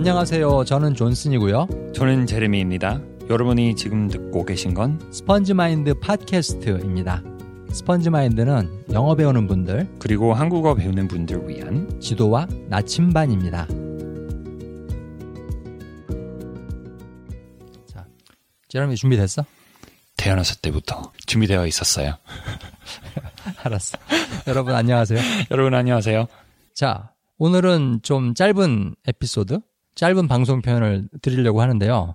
안녕하세요. 저는 존슨이고요. 저는 제레미입니다. 여러분이 지금 듣고 계신 건 스펀지 마인드 팟캐스트입니다. 스펀지 마인드는 영어 배우는 분들 그리고 한국어 배우는 분들 위한 지도와 나침반입니다. 자, 제레미 준비됐어? 태어났을 때부터 준비되어 있었어요. 알았어. 여러분 안녕하세요. 여러분 안녕하세요. 자, 오늘은 좀 짧은 에피소드, 짧은 방송 편을 드리려고 하는데요.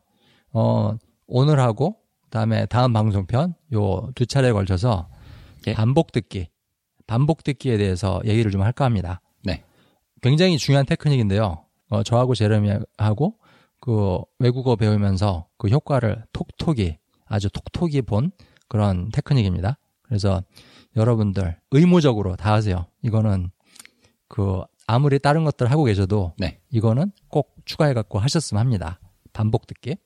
어, 오늘하고 그다음에 다음 방송편 요 두 차례에 걸쳐서 예. 반복 듣기, 반복 듣기에 대해서 얘기를 좀 할까 합니다. 네. 굉장히 중요한 테크닉인데요. 어, 저하고 제레미하고 그 외국어 배우면서 그 효과를 톡톡이 아주 톡톡이 본 그런 테크닉입니다. 그래서 여러분들 의무적으로 다 하세요. 이거는 그 아무리 다른 것들 하고 계셔도 네. 이거는 꼭 추가해 갖고 하셨으면 합니다. 반복 듣기.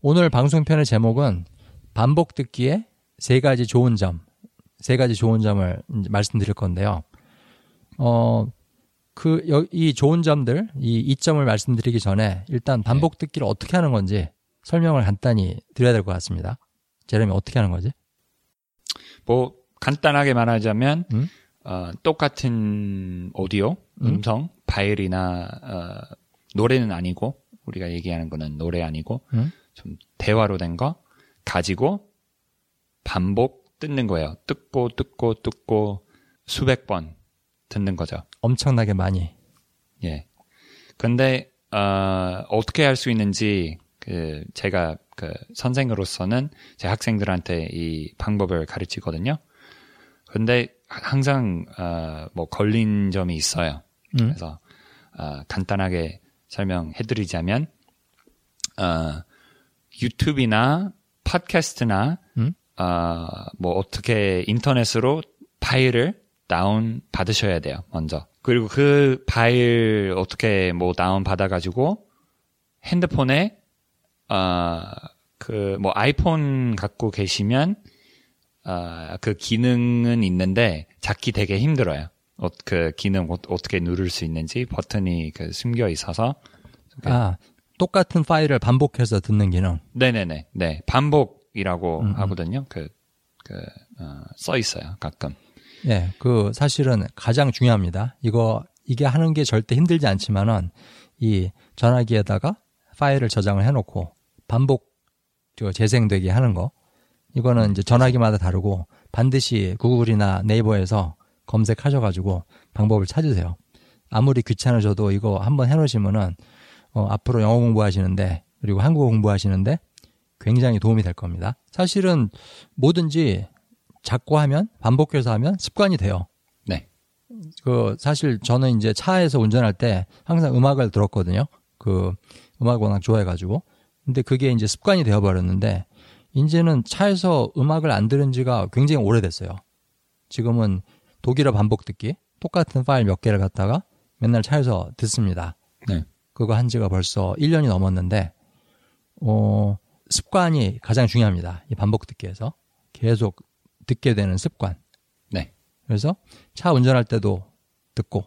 오늘 방송편의 제목은 반복 듣기의 세 가지 좋은 점, 세 가지 좋은 점을 이제 말씀드릴 건데요. 어, 그, 여- 이 좋은 점들, 이 이점을 말씀드리기 전에 일단 반복 듣기를 어떻게 하는 건지 설명을 간단히 드려야 될 것 같습니다. 제레미 어떻게 하는 거지? 뭐 간단하게 말하자면 음? 어, 똑같은 오디오, 음? 성 파일이나 어, 노래는 아니고 우리가 얘기하는 거는 노래 아니고 음? 좀 대화로 된 거 가지고 반복 듣는 거예요. 듣고 듣고 듣고 수백 번 듣는 거죠. 엄청나게 많이. 예. 근데 어, 어떻게 할 수 있는지 그 제가 그 선생으로서는 제 학생들한테 이 방법을 가르치거든요. 근데 항상 어, 뭐 걸린 점이 있어요. 음? 그래서 어, 간단하게 설명해드리자면 어, 유튜브나 팟캐스트나 음? 어, 뭐 어떻게 인터넷으로 파일을 다운 받으셔야 돼요 먼저 그리고 그 파일 어떻게 뭐 다운 받아가지고 핸드폰에 어그 뭐 아이폰 갖고 계시면 어 그 기능은 있는데 찾기 되게 힘들어요. 어, 그 기능 어, 어떻게 누를 수 있는지 버튼이 그 숨겨 있어서 그- 아, 똑같은 파일을 반복해서 듣는 기능. 네네네 네 반복이라고 음, 음. 하거든요. 그 그, 어, 써 있어요, 가끔. 예, 그 사실은 가장 중요합니다. 이거 이게 하는 게 절대 힘들지 않지만은 이 전화기에다가 파일을 저장을 해놓고 반복 저 재생되게 하는 거 이거는 이제 전화기마다 다르고 반드시 구글이나 네이버에서 검색하셔가지고 방법을 찾으세요. 아무리 귀찮으셔도 이거 한번 해놓으시면은 어, 앞으로 영어 공부하시는데 그리고 한국어 공부하시는데 굉장히 도움이 될 겁니다. 사실은 뭐든지 자꾸 하면 반복해서 하면 습관이 돼요. 네. 그 사실 저는 이제 차에서 운전할 때 항상 음악을 들었거든요. 그 음악 워낙 좋아해가지고. 근데 그게 이제 습관이 되어버렸는데 이제는 차에서 음악을 안 들은 지가 굉장히 오래됐어요. 지금은 독일어 반복 듣기 똑같은 파일 몇 개를 갖다가 맨날 차에서 듣습니다. 네. 그거 한 지가 벌써 1년이 넘었는데 어 습관이 가장 중요합니다. 이 반복 듣기에서 계속 듣게 되는 습관. 네. 그래서 차 운전할 때도 듣고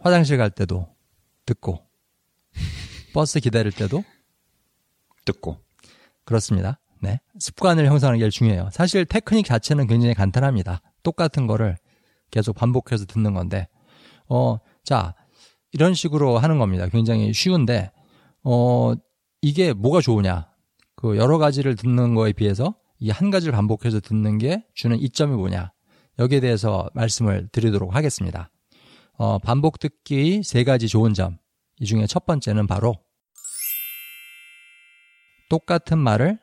화장실 갈 때도 듣고 버스 기다릴 때도 듣고. 그렇습니다. 네. 습관을 형성하는 게 중요해요. 사실 테크닉 자체는 굉장히 간단합니다. 똑같은 거를 계속 반복해서 듣는 건데, 어, 자, 이런 식으로 하는 겁니다. 굉장히 쉬운데, 어, 이게 뭐가 좋으냐. 그 여러 가지를 듣는 거에 비해서 이 한 가지를 반복해서 듣는 게 주는 이점이 뭐냐. 여기에 대해서 말씀을 드리도록 하겠습니다. 어, 반복 듣기 세 가지 좋은 점. 이 중에 첫 번째는 바로 똑같은 말을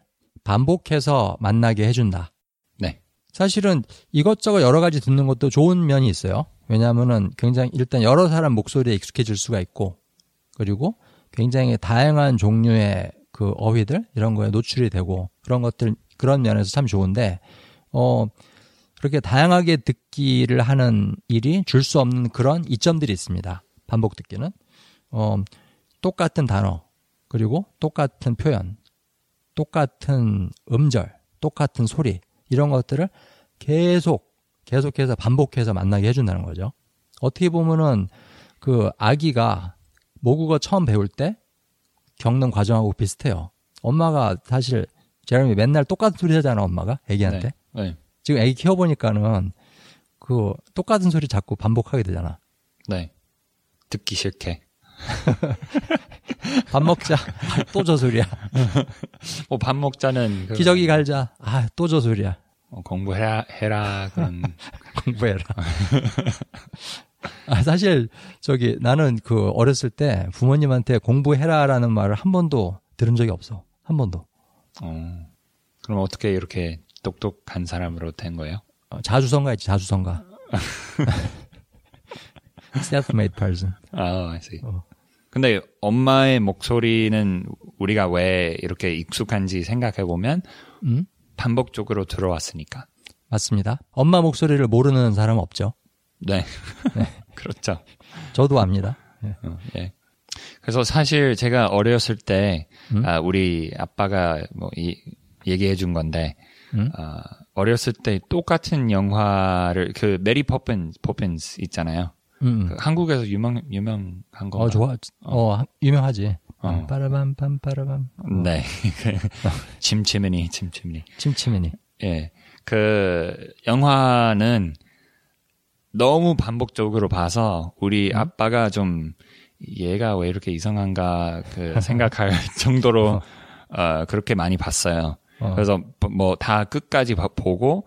반복해서 만나게 해준다. 네. 사실은 이것저것 여러 가지 듣는 것도 좋은 면이 있어요. 왜냐하면은 굉장히 일단 여러 사람 목소리에 익숙해질 수가 있고 그리고 굉장히 다양한 종류의 그 어휘들 이런 거에 노출이 되고 그런 것들 그런 면에서 참 좋은데 어 그렇게 다양하게 듣기를 하는 일이 줄 수 없는 그런 이점들이 있습니다. 반복 듣기는 어 똑같은 단어 그리고 똑같은 표현 똑같은 음절, 똑같은 소리 이런 것들을 계속 계속해서 반복해서 만나게 해준다는 거죠. 어떻게 보면은 그 아기가 모국어 처음 배울 때 겪는 과정하고 비슷해요. 엄마가 사실 제레미 맨날 똑같은 소리 하잖아, 엄마가 애기한테. 네. 네. 지금 애기 키워보니까는 그 똑같은 소리 자꾸 반복하게 되잖아. 네. 듣기 싫게. 밥 먹자. 아, 또저 소리야. 뭐 밥 먹자는 그, 기저귀 갈자. 아, 또 저 소리야. 어, 공부해라 해라 그런 공부해라. 아, 사실 저기 나는 그 어렸을 때 부모님한테 공부해라라는 말을 한 번도 들은 적이 없어. 한 번도. 어. 그럼 어떻게 이렇게 똑똑한 사람으로 된 거예요? 어, 자주성가 있지, 자주성가. self-made person. 아, I see. 어. 근데 엄마의 목소리는 우리가 왜 이렇게 익숙한지 생각해 보면 음? 반복적으로 들어왔으니까. 맞습니다. 엄마 목소리를 모르는 사람 없죠. 네. 그렇죠. 저도 압니다. 예. 어, 예. 그래서 사실 제가 어렸을 때 음? 아, 우리 아빠가 뭐 이, 얘기해 준 건데 음? 아, 어렸을 때 똑같은 영화를 그 메리 포핀 포핀스 있잖아요. 음. 그 한국에서 유명 유명한 거. 어, 좋아. 어, 하- 유명하지. 어. 빠라밤, 빰, 빠라밤. 네. chim chiminey chim chiminey. chim chiminey. 예. 그 영화는 너무 반복적으로 봐서 우리 음? 아빠가 좀 얘가 왜 이렇게 이상한가 그 생각할 정도로 어 그렇게 많이 봤어요. 어. 그래서 뭐 다 끝까지 봐- 보고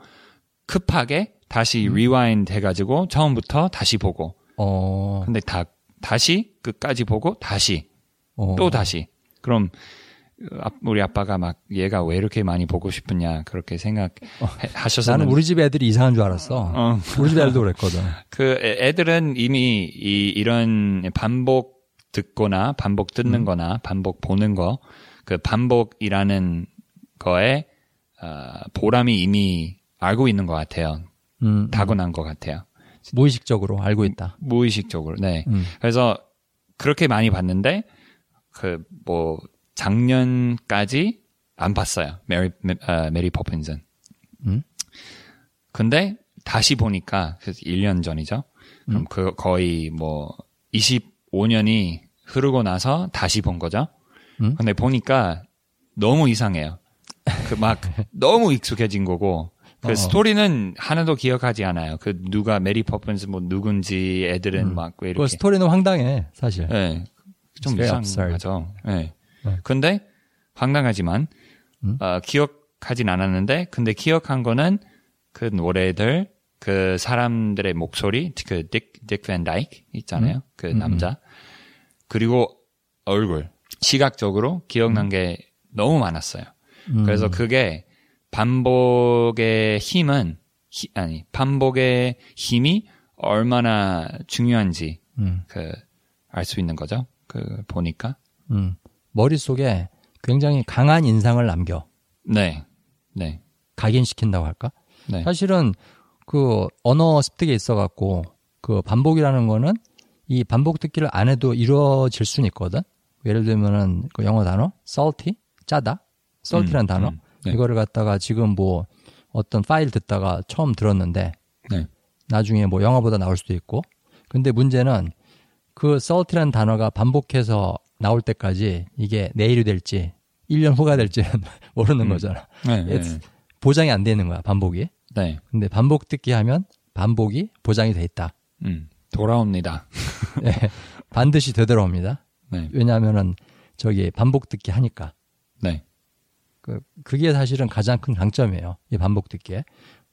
급하게 다시 음? rewind 해가지고 처음부터 다시 보고 어, 근데 다 다시 끝까지 보고 다시 어. 또 다시 그럼 아- 우리 아빠가 막 얘가 왜 이렇게 많이 보고 싶으냐 그렇게 생각하셔서 나는 우리 집 애들이 이상한 줄 알았어. 어, 우리 집 애들도 그랬거든. 그 애- 애들은 이미 이, 이런 반복 듣거나 반복 듣는 거나 반복 보는 거 그 반복이라는 거에 어, 보람이 이미 알고 있는 것 같아요. 음, 타고난 것 같아요. 무의식적으로 알고 있다. 무의식적으로. 네. 음. 그래서 그렇게 많이 봤는데 그 뭐 작년까지 안 봤어요. 메리 어, 메리 포핀스. 음? 근데 다시 보니까 그래서 1년 전이죠. 그럼 그 거의 뭐 25년이 흐르고 나서 다시 본 거죠. 음? 근데 보니까 너무 이상해요. 그 막 너무 익숙해진 거고 그 어. 스토리는 하나도 기억하지 않아요. 그 누가 메리 포핀스 뭐 누군지 애들은 음. 막 왜 그 이렇게 스토리는 황당해, 사실. 예. 좀. 이상하죠. 예. 네. 근데 황당하지만 음? 어, 기억하진 않았는데 근데 기억한 거는 그 노래들 그 사람들의 목소리 그 딕 딕 다이크 있잖아요. 음? 그 음, 남자. 그리고 얼굴. 시각적으로 기억난 게 너무 많았어요. 음. 그래서 그게 반복의 힘은 히- 아니 반복의 힘이 얼마나 중요한지 음, 그알 수 있는 거죠. 그 보니까 음. 머릿속에 굉장히 강한 인상을 남겨. 네, 네, 각인시킨다고 할까? 네, 사실은 그 언어 습득에 있어 갖고 그 반복이라는 거는 이 반복 듣기를 안 해도 이루어질 수는 있거든. 예를 들면은 그 영어 단어 salty 짜다 salty라는 음, 단어 음, 네. 이거를 갖다가 지금 뭐 어떤 파일 듣다가 처음 들었는데 네, 나중에 뭐 영어보다 나올 수도 있고 근데 문제는 그 salty라는 단어가 반복해서 나올 때까지 이게 내일이 될지 1년 후가 될지는 모르는 음. 거잖아. 네, 네, It's- 보장이 안 되는 거야 반복이. 네, 근데 반복 듣기 하면 반복이 보장이 돼 있다. 음, 돌아옵니다. 네, 반드시 되돌아옵니다. 네, 왜냐하면은 저기 반복 듣기 하니까. 네, 그 그게 사실은 가장 큰 강점이에요. 이 반복 듣기에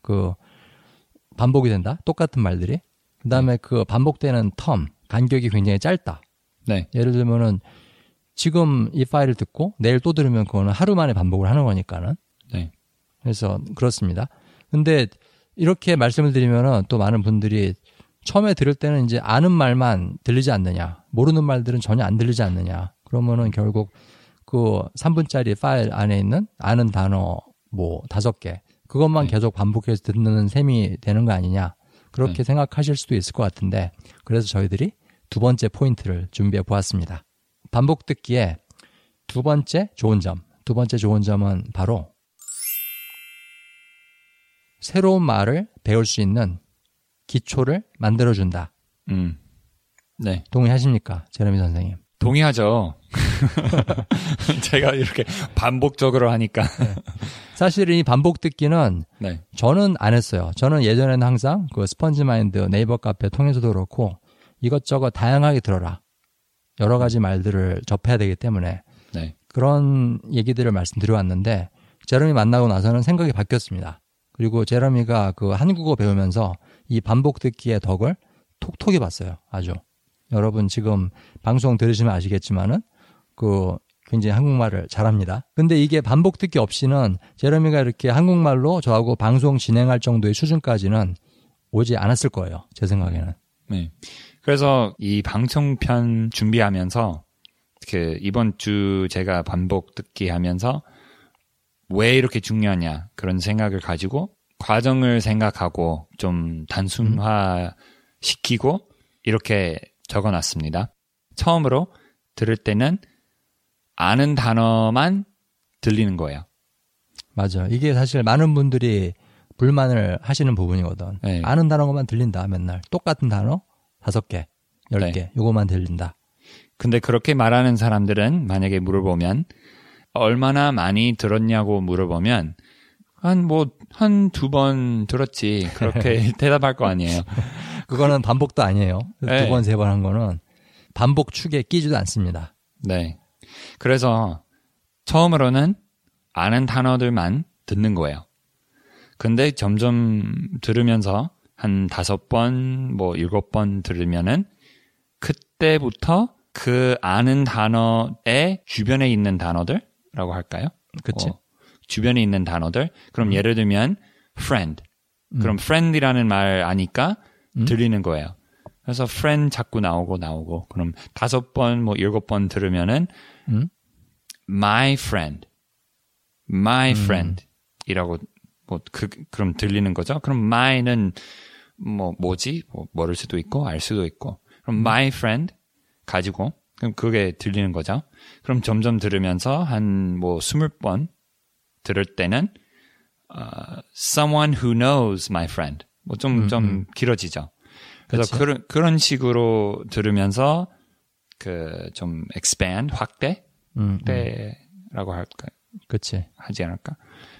그 반복이 된다. 똑같은 말들이. 그 다음에 그 반복되는 텀 간격이 굉장히 짧다. 네, 예를 들면은 지금 이 파일을 듣고 내일 또 들으면 그거는 하루 만에 반복을 하는 거니까는. 네, 그래서 그렇습니다. 근데 이렇게 말씀을 드리면은 또 많은 분들이 처음에 들을 때는 이제 아는 말만 들리지 않느냐, 모르는 말들은 전혀 안 들리지 않느냐. 그러면은 결국 그 3분짜리 파일 안에 있는 아는 단어 뭐 다섯 개 그것만 네. 계속 반복해서 듣는 셈이 되는 거 아니냐. 그렇게 네. 생각하실 수도 있을 것 같은데 그래서 저희들이 두 번째 포인트를 준비해 보았습니다. 반복 듣기에 두 번째 좋은 점, 두 번째 좋은 점은 바로 새로운 말을 배울 수 있는 기초를 만들어준다. 음, 네, 동의하십니까? 제레미 선생님. 동의하죠. 제가 이렇게 반복적으로 하니까. 네. 사실 이 반복 듣기는 네. 저는 안 했어요. 저는 예전에는 항상 그 스펀지 마인드 네이버 카페 통해서도 그렇고 이것저것 다양하게 들어라. 여러 가지 말들을 접해야 되기 때문에 네. 그런 얘기들을 말씀드려왔는데 제러미 만나고 나서는 생각이 바뀌었습니다. 그리고 제러미가 그 한국어 배우면서 이 반복 듣기의 덕을 톡톡히 봤어요. 아주. 여러분 지금 방송 들으시면 아시겠지만은 그 굉장히 한국말을 잘합니다. 근데 이게 반복 듣기 없이는 제러미가 이렇게 한국말로 저하고 방송 진행할 정도의 수준까지는 오지 않았을 거예요. 제 생각에는. 네. 그래서 이 방송편 준비하면서 그 이번 주 제가 반복 듣기 하면서 왜 이렇게 중요하냐 그런 생각을 가지고 과정을 생각하고 좀 단순화 시키고 이렇게 적어 놨습니다. 처음으로 들을 때는 아는 단어만 들리는 거예요. 맞아. 이게 사실 많은 분들이 불만을 하시는 부분이거든. 네. 아는 단어만 들린다, 맨날. 똑같은 단어 다섯 개, 열 네. 개, 요거만 들린다. 근데 그렇게 말하는 사람들은 만약에 물어보면 얼마나 많이 들었냐고 물어보면 한 뭐 한 두 번 들었지 그렇게 대답할 거 아니에요. 그거는 반복도 아니에요. 네. 두 번, 세 번 한 거는 반복 축에 끼지도 않습니다. 네. 그래서 처음으로는 아는 단어들만 듣는 거예요. 근데 점점 들으면서 한 다섯 번, 뭐 일곱 번 들으면은 그때부터 그 아는 단어의 주변에 있는 단어들라고 할까요? 그치. 어, 주변에 있는 단어들. 그럼 음. 예를 들면 friend. 음. 그럼 friend이라는 말 아니까 음? 들리는 거예요. 그래서 friend 자꾸 나오고 나오고 그럼 다섯 번 뭐 일곱 번 들으면은 음? my friend, my 음. friend 이라고 뭐 그 그럼 들리는 거죠. 그럼 my는 뭐 뭐지? 뭐 모를 수도 있고 알 수도 있고. 그럼 음. my friend 가지고 그럼 그게 들리는 거죠. 그럼 점점 들으면서 한 뭐 스물 번 들을 때는 uh, someone who knows my friend 뭐 좀좀 음, 좀 음. 길어지죠. 그래서 그치? 그런 그런 식으로 들으면서 그 좀 expand 확대 음, 확대라고 할까? 그치. 하지 않을까?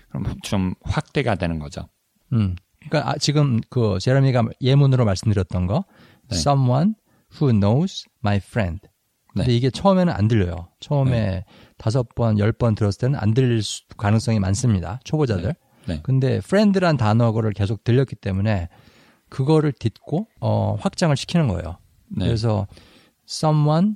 그럼 좀 확대가 되는 거죠. 음. 그러니까 아, 지금 그 제레미가 예문으로 말씀드렸던 거 네. someone who knows my friend. 근데 네. 이게 처음에는 안 들려요. 처음에 네. 다섯 번, 열 번 들었을 때는 안 들릴 가능성이 많습니다. 초보자들. 네. 네. 근데 friend란 단어를 계속 들렸기 때문에 그거를 딛고 어, 확장을 시키는 거예요. 네. 그래서 someone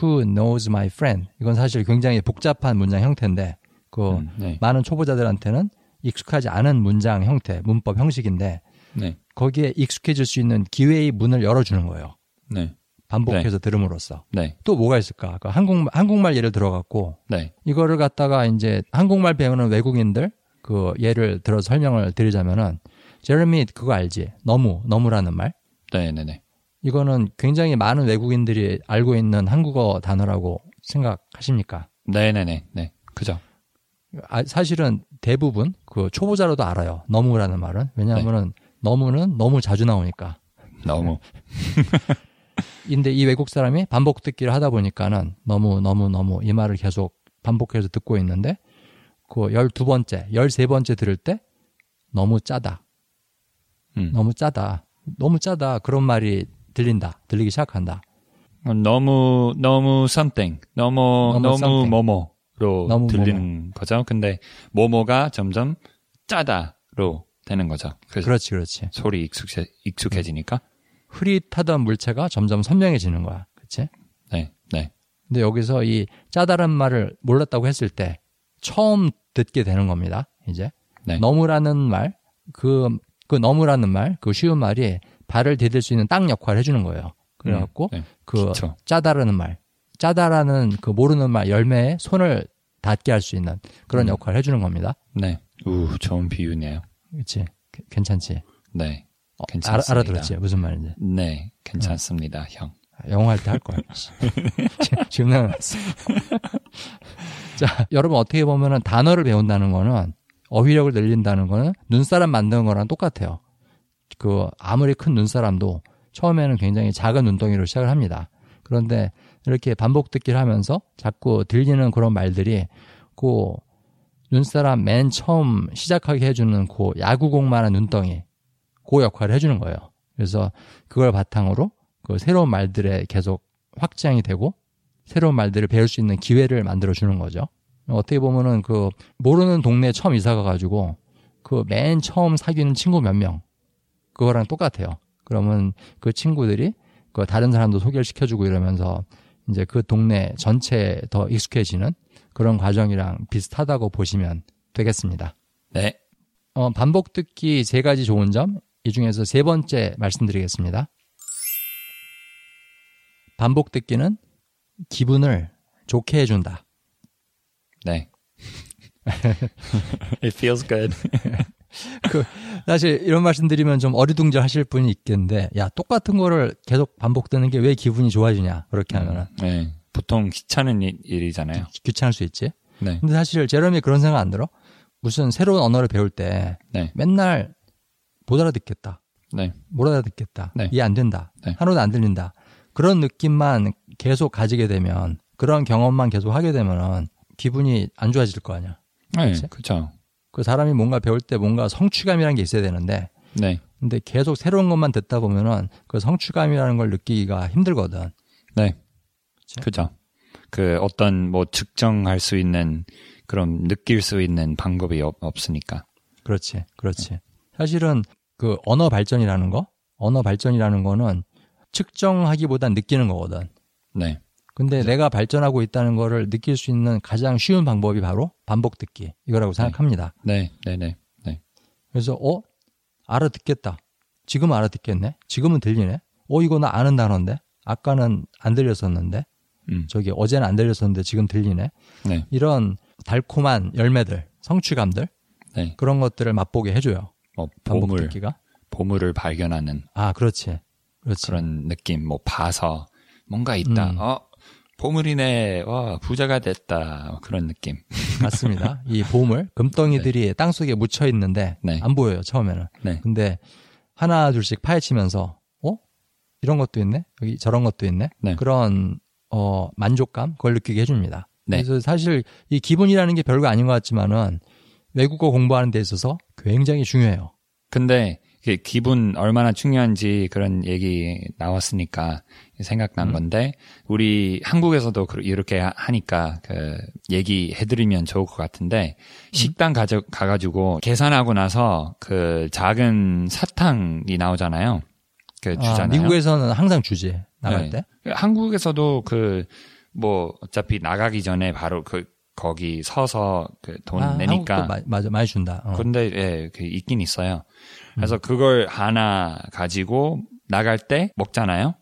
who knows my friend 이건 사실 굉장히 복잡한 문장 형태인데 그 음, 네. 많은 초보자들한테는 익숙하지 않은 문장 형태, 문법 형식인데 네. 거기에 익숙해질 수 있는 기회의 문을 열어주는 거예요. 네. 반복해서 네. 들음으로써. 네. 또 뭐가 있을까? 그 한국 한국말 예를 들어갖고 네. 이거를 갖다가 이제 한국말 배우는 외국인들 그 예를 들어 설명을 드리자면은 제레미 그거 알지? 너무 너무라는 말. 네네네. 이거는 굉장히 많은 외국인들이 알고 있는 한국어 단어라고 생각하십니까? 네네네. 네. 그죠. 아, 사실은 대부분 그 초보자로도 알아요. 너무라는 말은. 왜냐하면은 네. 너무는 너무 자주 나오니까. 너무. 근데 이 외국 사람이 반복 듣기를 하다 보니까는 너무 너무 너무 이 말을 계속 반복해서 듣고 있는데 그 열두 번째, 열세 번째 들을 때 너무 짜다. 음. 너무 짜다. 너무 짜다. 그런 말이 들린다. 들리기 시작한다. 어, 너무 너무 something. 너무 너무, 너무 뭐뭐로 너무 들리는 뭐뭐. 거죠. 근데 뭐뭐가 점점 짜다로 되는 거죠. 그렇지, 그렇지. 소리 익숙해 익숙해지니까. 흐릿하던 물체가 점점 선명해지는 거야. 그치? 네, 네. 근데 여기서 이 짜다란 말을 몰랐다고 했을 때 처음 듣게 되는 겁니다. 이제. 네. 너무라는 말, 그, 그 너무라는 말, 그 쉬운 말이 발을 디딜 수 있는 땅 역할을 해주는 거예요. 그래갖고 음, 네. 그 기초. 짜다라는 말, 짜다라는 그 모르는 말 열매에 손을 닿게 할 수 있는 그런 음. 역할을 해주는 겁니다. 네. 우, 좋은 비유네요. 그렇지. 괜찮지. 네. 어, 괜찮습니다. 알아, 알아 들었지 무슨 말인지. 네, 괜찮습니다, 어. 형. 영어 할 때 할 거야. 지금 나왔어. 자, 여러분 어떻게 보면은 단어를 배운다는 거는 어휘력을 늘린다는 거는 눈사람 만드는 거랑 똑같아요. 그 아무리 큰 눈사람도 처음에는 굉장히 작은 눈덩이로 시작을 합니다. 그런데 이렇게 반복 듣기를 하면서 자꾸 들리는 그런 말들이 그 눈사람 맨 처음 시작하게 해주는 그 야구공만한 눈덩이 그 역할을 해주는 거예요. 그래서 그걸 바탕으로 그 새로운 말들에 계속 확장이 되고 새로운 말들을 배울 수 있는 기회를 만들어 주는 거죠. 어떻게 보면은 그 모르는 동네에 처음 이사 가가지고 그 맨 처음 사귀는 친구 몇 명 그거랑 똑같아요. 그러면 그 친구들이 그 다른 사람도 소개를 시켜주고 이러면서 이제 그 동네 전체에 더 익숙해지는 그런 과정이랑 비슷하다고 보시면 되겠습니다. 네. 어, 반복 듣기 세 가지 좋은 점, 이 중에서 세 번째 말씀드리겠습니다. 반복 듣기는 기분을 좋게 해준다. 네. It feels good. 그 사실 이런 말씀드리면 좀 어리둥절 하실 분이 있겠는데, 야 똑같은 거를 계속 반복 듣는 게 왜 기분이 좋아지냐? 그렇게 하면은 네. 보통 귀찮은 일, 일이잖아요. 귀찮을 수 있지. 네. 근데 사실 제롬이 그런 생각 안 들어? 무슨 새로운 언어를 배울 때 네. 맨날 못 알아듣겠다. 네. 못 알아듣겠다. 네. 이해 안 된다. 네. 하나도 안 들린다. 그런 느낌만 계속 가지게 되면 그런 경험만 계속 하게 되면은 기분이 안 좋아질 거 아니야. 네. 그렇죠. 그 사람이 뭔가 배울 때 뭔가 성취감이라는 게 있어야 되는데 네. 근데 계속 새로운 것만 듣다 보면은 그 성취감이라는 걸 느끼기가 힘들거든. 네. 그죠. 그 어떤 뭐 측정할 수 있는 그런 느낄 수 있는 방법이 없, 없으니까. 그렇지. 그렇지. 사실은 그 언어 발전이라는 거, 언어 발전이라는 거는 측정하기보단 느끼는 거거든. 네. 근데 내가 발전하고 있다는 거를 느낄 수 있는 가장 쉬운 방법이 바로 반복 듣기 이거라고 생각합니다. 네. 네. 네. 네. 그래서 어 알아듣겠다. 지금 알아듣겠네. 지금은 들리네. 어 이거 나 아는 단어인데 아까는 안 들렸었는데 음. 저기 어제는 안 들렸었는데 지금 들리네. 네. 이런 달콤한 열매들, 성취감들 네. 그런 것들을 맛보게 해줘요. 뭐 반복 보물 듣기가. 보물을 발견하는 아 그렇지, 그렇지. 그런 느낌. 뭐 봐서 뭔가 있다. 음. 어 보물이네. 와 부자가 됐다. 그런 느낌. 맞습니다. 이 보물 금덩이들이 땅 속에 묻혀 있는데 네. 안 보여요 처음에는. 네. 근데 하나 둘씩 파헤치면서 어 이런 것도 있네 여기 저런 것도 있네 네. 그런 어 만족감 그걸 느끼게 해줍니다. 네. 그래서 사실 이 기분이라는 게 별거 아닌 것 같지만은 외국어 공부하는 데 있어서 굉장히 중요해요. 근데 이게 기분 얼마나 중요한지 그런 얘기 나왔으니까 생각난 음. 건데 우리 한국에서도 그- 이렇게 하- 하니까 그 얘기해드리면 좋을 것 같은데 식당 가져 가가지고 계산하고 나서 그 작은 사탕이 나오잖아요. 그 아, 주잖아요. 미국에서는 항상 주지 나갈 네. 때. 한국에서도 그 뭐 어차피 나가기 전에 바로 그 거기 서서 그돈 아, 내니까 마- 맞아 많이 준다. 어. 근데 예, 그 있긴 있어요. 그래서 음. 그걸 하나 가지고 나갈 때 먹잖아요.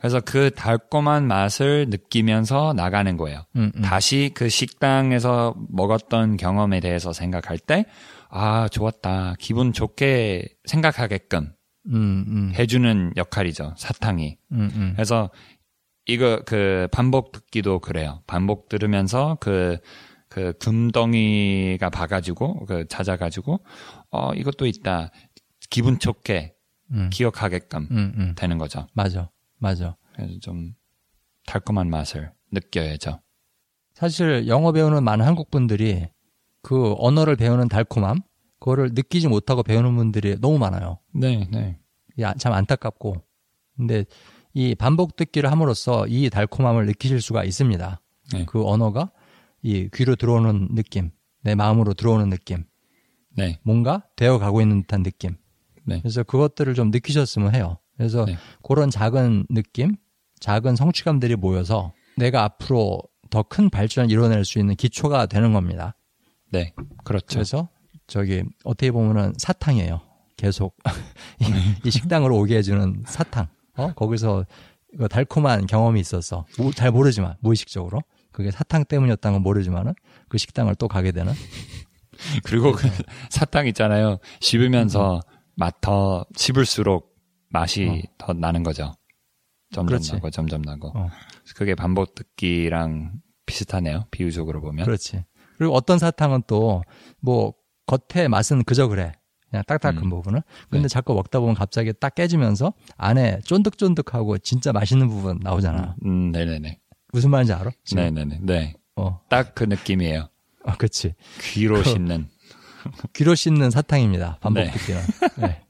음. 그래서 그 달콤한 맛을 느끼면서 나가는 거예요. 음, 음. 다시 그 식당에서 먹었던 경험에 대해서 생각할 때, 아, 좋았다. 기분 좋게 생각하게끔 음, 음, 해주는 역할이죠. 사탕이. 음, 음. 그래서 이거 그 반복 듣기도 그래요. 반복 들으면서 그, 그 금덩이가 봐가지고, 그 찾아가지고, 어, 이것도 있다. 기분 좋게 음, 기억하게끔. 되는 거죠. 맞아, 맞아. 그래서 좀 달콤한 맛을 느껴야죠. 사실 영어 배우는 많은 한국 분들이 그 언어를 배우는 달콤함 그거를 느끼지 못하고 배우는 분들이 너무 많아요. 네, 네. 야, 참 안타깝고. 근데 이 반복 듣기를 함으로써 이 달콤함을 느끼실 수가 있습니다. 네. 그 언어가 이 귀로 들어오는 느낌, 내 마음으로 들어오는 느낌, 네, 뭔가 되어 가고 있는 듯한 느낌. 네. 그래서 그것들을 좀 느끼셨으면 해요. 그래서 네. 그런 작은 느낌, 작은 성취감들이 모여서 내가 앞으로 더 큰 발전을 이뤄낼 수 있는 기초가 되는 겁니다. 네. 그렇죠. 그래서 저기 어떻게 보면은 사탕이에요. 계속 이, 이 식당으로 오게 해주는 사탕. 어 거기서 그 달콤한 경험이 있었어. 모- 잘 모르지만 무의식적으로 그게 사탕 때문이었다는 건 모르지만은 그 식당을 또 가게 되는. 그리고 그 사탕 있잖아요. 씹으면서 맛더 씹을수록 맛이 음. 어. 더 나는 거죠. 점점 그렇지. 나고 점점 나고. 어. 그게 반복 듣기랑 비슷하네요. 비유적으로 보면. 그렇지. 그리고 어떤 사탕은 또 뭐 겉에 맛은 그저 그래. 그냥 딱딱한 음. 부분은. 근데 네. 자꾸 먹다 보면 갑자기 딱 깨지면서 안에 쫀득쫀득하고 진짜 맛있는 부분 나오잖아. 음, 네네네. 무슨 말인지 알아? 지금? 네네네. 네. 어, 딱 그 느낌이에요. 아, 그치. 귀로 씻는. 귀로 씻는 사탕입니다. 반복 네. 듣기는. 네.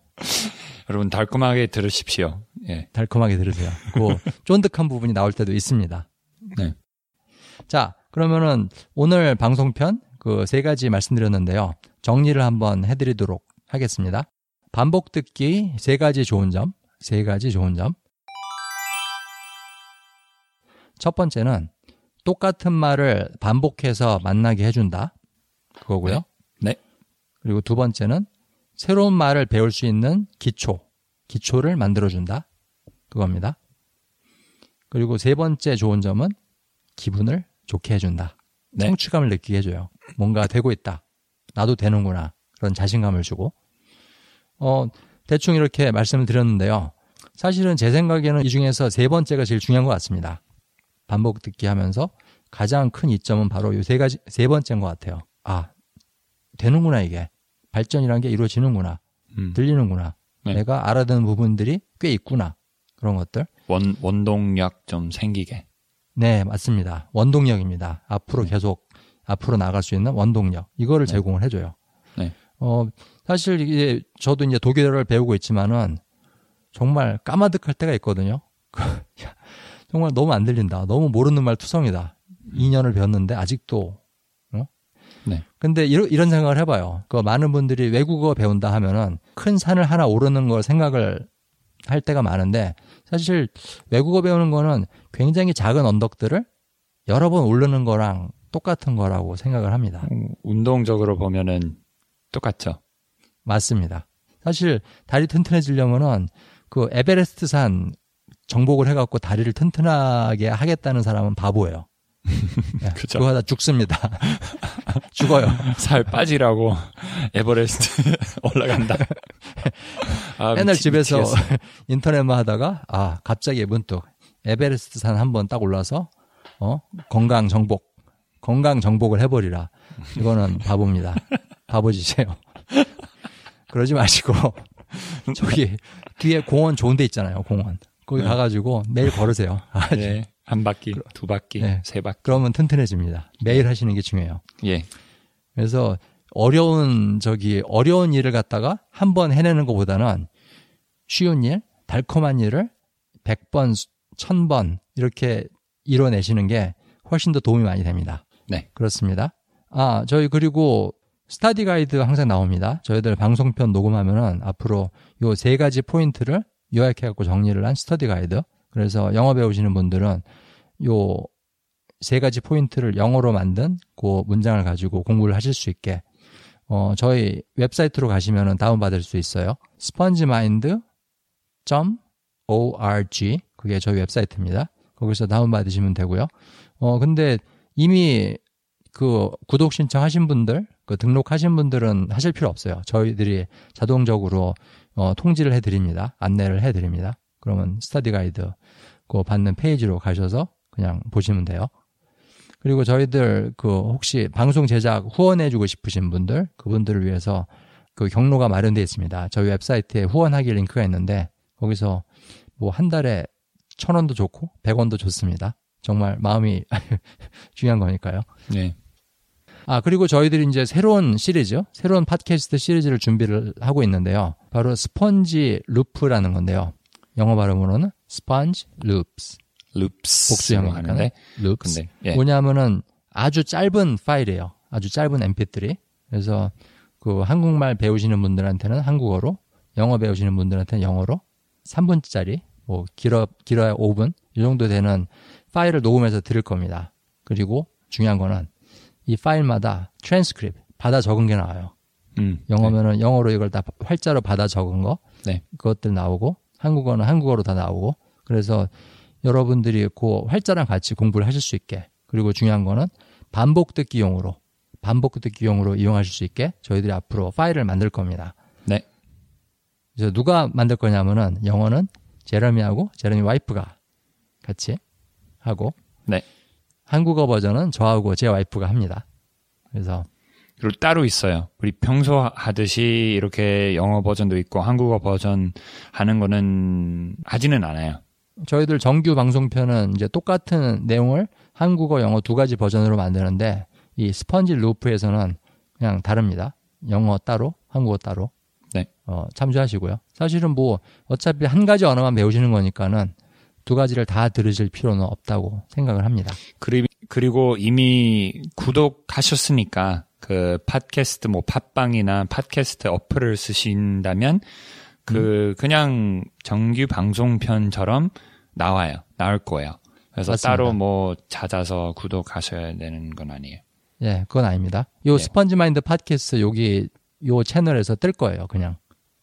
여러분 달콤하게 들으십시오. 예. 달콤하게 들으세요. 그 쫀득한 부분이 나올 때도 있습니다. 네. 자, 그러면은 오늘 방송편 그 세 가지 말씀드렸는데요. 정리를 한번 해드리도록 하겠습니다. 반복 듣기 세 가지 좋은 점, 세 가지 좋은 점. 첫 번째는 똑같은 말을 반복해서 만나게 해준다. 그거고요. 네. 그리고 두 번째는 새로운 말을 배울 수 있는 기초, 기초를 만들어준다. 그겁니다. 그리고 세 번째 좋은 점은 기분을 좋게 해준다. 네. 성취감을 느끼게 해줘요. 뭔가 되고 있다. 나도 되는구나. 그런 자신감을 주고. 어, 대충 이렇게 말씀을 드렸는데요. 사실은 제 생각에는 이 중에서 세 번째가 제일 중요한 것 같습니다. 반복 듣기 하면서 가장 큰 이점은 바로 이 세 가지, 세 번째인 것 같아요. 아, 되는구나, 이게. 발전이란 게 이루어지는구나. 음. 들리는구나. 네. 내가 알아듣는 부분들이 꽤 있구나. 그런 것들. 원 원동력 좀 생기게. 네, 맞습니다. 원동력입니다. 앞으로 네. 계속 앞으로 나갈 수 있는 원동력. 이거를 네. 제공을 해줘요. 네. 어, 사실 이제 저도 이제 독일어를 배우고 있지만은 정말 까마득할 때가 있거든요. 정말 너무 안 들린다. 너무 모르는 말 투성이다. 2년을 배웠는데 아직도 어? 네. 근데 이런, 이런 생각을 해봐요. 그 많은 분들이 외국어 배운다 하면은 큰 산을 하나 오르는 걸 생각을 할 때가 많은데 사실 외국어 배우는 거는 굉장히 작은 언덕들을 여러 번 오르는 거랑 똑같은 거라고 생각을 합니다. 음, 운동적으로 보면은 똑같죠. 맞습니다. 사실 다리 튼튼해지려면은 그 에베레스트 산 정복을 해갖고 다리를 튼튼하게 하겠다는 사람은 바보예요. 예, 그죠. 그거 하다 죽습니다. 죽어요. 살 빠지라고 에버레스트 올라간다. 아, 맨날 미치- 집에서 미치겠어. 인터넷만 하다가 아 갑자기 문득 에베레스트 산 한 번 딱 올라서 어 건강 정복 건강 정복을 해버리라 이거는 바보입니다 바보짓이에요 그러지 마시고 저기 뒤에 공원 좋은 데 있잖아요 공원 거기 네. 가가지고 매일 걸으세요 아, 네, 한 바퀴, 두 바퀴, 네. 세 바퀴. 그러면 튼튼해집니다 매일 하시는 게 중요해요 예, 그래서 어려운 저기 어려운 일을 갖다가 한 번 해내는 것보다는 쉬운 일, 달콤한 일을 100번, 1000번 이렇게 이뤄내시는 게 훨씬 더 도움이 많이 됩니다. 네. 그렇습니다. 아, 저희 그리고 study guide 항상 나옵니다. 저희들 방송편 녹음하면은 앞으로 요 세 가지 포인트를 요약해 갖고 정리를 한 study guide. 그래서 영어 배우시는 분들은 요 세 가지 포인트를 영어로 만든 그 문장을 가지고 공부를 하실 수 있게 어, 저희 웹사이트로 가시면은 다운받을 수 있어요. spongemind.org 그게 저희 웹사이트입니다. 거기서 다운받으시면 되고요. 어, 근데 이미 그 구독 신청하신 분들, 그 등록하신 분들은 하실 필요 없어요. 저희들이 자동적으로 어, 통지를 해드립니다. 안내를 해드립니다. 그러면 스터디 가이드 그 받는 페이지로 가셔서 그냥 보시면 돼요. 그리고 저희들 그 혹시 방송 제작 후원해주고 싶으신 분들 그분들을 위해서 그 경로가 마련되어 있습니다. 저희 웹사이트에 후원하기 링크가 있는데 거기서 뭐 한 달에 천 원도 좋고 백 원도 좋습니다. 정말 마음이 중요한 거니까요. 네, 아, 그리고 저희들이 이제 새로운 시리즈, 새로운 팟캐스트 시리즈를 준비를 하고 있는데요. 바로 sponge loop라는 건데요. 영어 발음으로는 sponge loops. loops 복수형이니까 하는데, loops. 근데 예, 뭐냐면은 아주 짧은 파일이에요. 아주 짧은 mp3. 그래서 그 한국말 배우시는 분들한테는 한국어로, 영어 배우시는 분들한테는 영어로 3분짜리, 뭐 길어 길어야 5분 이 정도 되는 파일을 녹음해서 드릴 겁니다. 그리고 중요한 거는 이 파일마다 트랜스크립 받아 적은 게 나와요. 음, 영어면은 영어로 이걸 다 활자로 받아 적은 거 네. 그것들 나오고 한국어는 한국어로 다 나오고 그래서 여러분들이 그 활자랑 같이 공부를 하실 수 있게 그리고 중요한 거는 반복 듣기용으로 반복 듣기용으로 이용하실 수 있게 저희들이 앞으로 파일을 만들 겁니다. 네. 그래서 누가 만들 거냐면은 영어는 제러미하고 제러미 와이프가 같이 하고 네. 한국어 버전은 저하고 제 와이프가 합니다. 그래서 그리고 따로 있어요. 우리 평소 하듯이 이렇게 영어 버전도 있고 한국어 버전 하는 거는 하지는 않아요. 저희들 정규 방송편은 이제 똑같은 내용을 한국어, 영어 두 가지 버전으로 만드는데 이 스펀지 루프에서는 그냥 다릅니다. 영어 따로, 한국어 따로. 네. 어, 참조하시고요. 사실은 뭐 어차피 한 가지 언어만 배우시는 거니까는 두 가지를 다 들으실 필요는 없다고 생각을 합니다. 그리, 그리고 이미 구독하셨으니까 그 팟캐스트 뭐 팟빵이나 팟캐스트 어플을 쓰신다면 그 그냥 정규 방송편처럼 나와요. 나올 거예요. 그래서 맞습니다. 따로 뭐 찾아서 구독하셔야 되는 건 아니에요. 예, 그건 아닙니다. 요 예. 스펀지 마인드 팟캐스트 여기 요 채널에서 뜰 거예요, 그냥.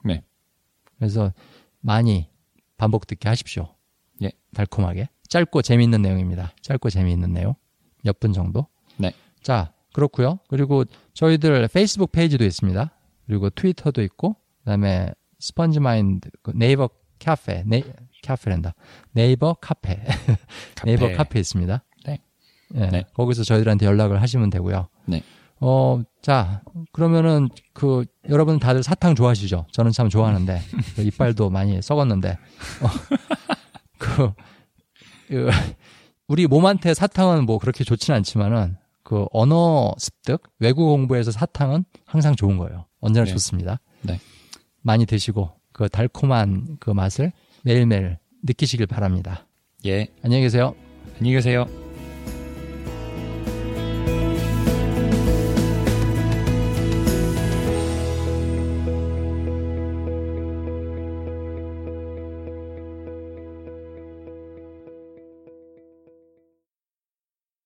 네. 그래서 많이 반복 듣기 하십시오. 예. 달콤하게. 짧고 재미있는 내용입니다. 짧고 재미있는 내용. 몇 분 정도. 네. 자, 그렇고요. 그리고 저희들 페이스북 페이지도 있습니다. 그리고 트위터도 있고 그다음에 스펀지 마인드 그 네이버 카페, 네 카페란다. 네이버 카페. 네이버 카페 있습니다. 네. 예, 네. 거기서 저희들한테 연락을 하시면 되고요. 네. 어, 자, 그러면은 그 여러분 다들 사탕 좋아하시죠? 저는 참 좋아하는데 그 이빨도 많이 썩었는데 어, 그, 그 우리 몸한테 사탕은 뭐 그렇게 좋지는 않지만은 그 언어 습득, 외국어 공부에서 사탕은 항상 좋은 거예요. 언제나 네. 좋습니다. 네. 많이 드시고 그 달콤한 그 맛을 매일매일 느끼시길 바랍니다. 예. 안녕히 계세요. 안녕히 계세요.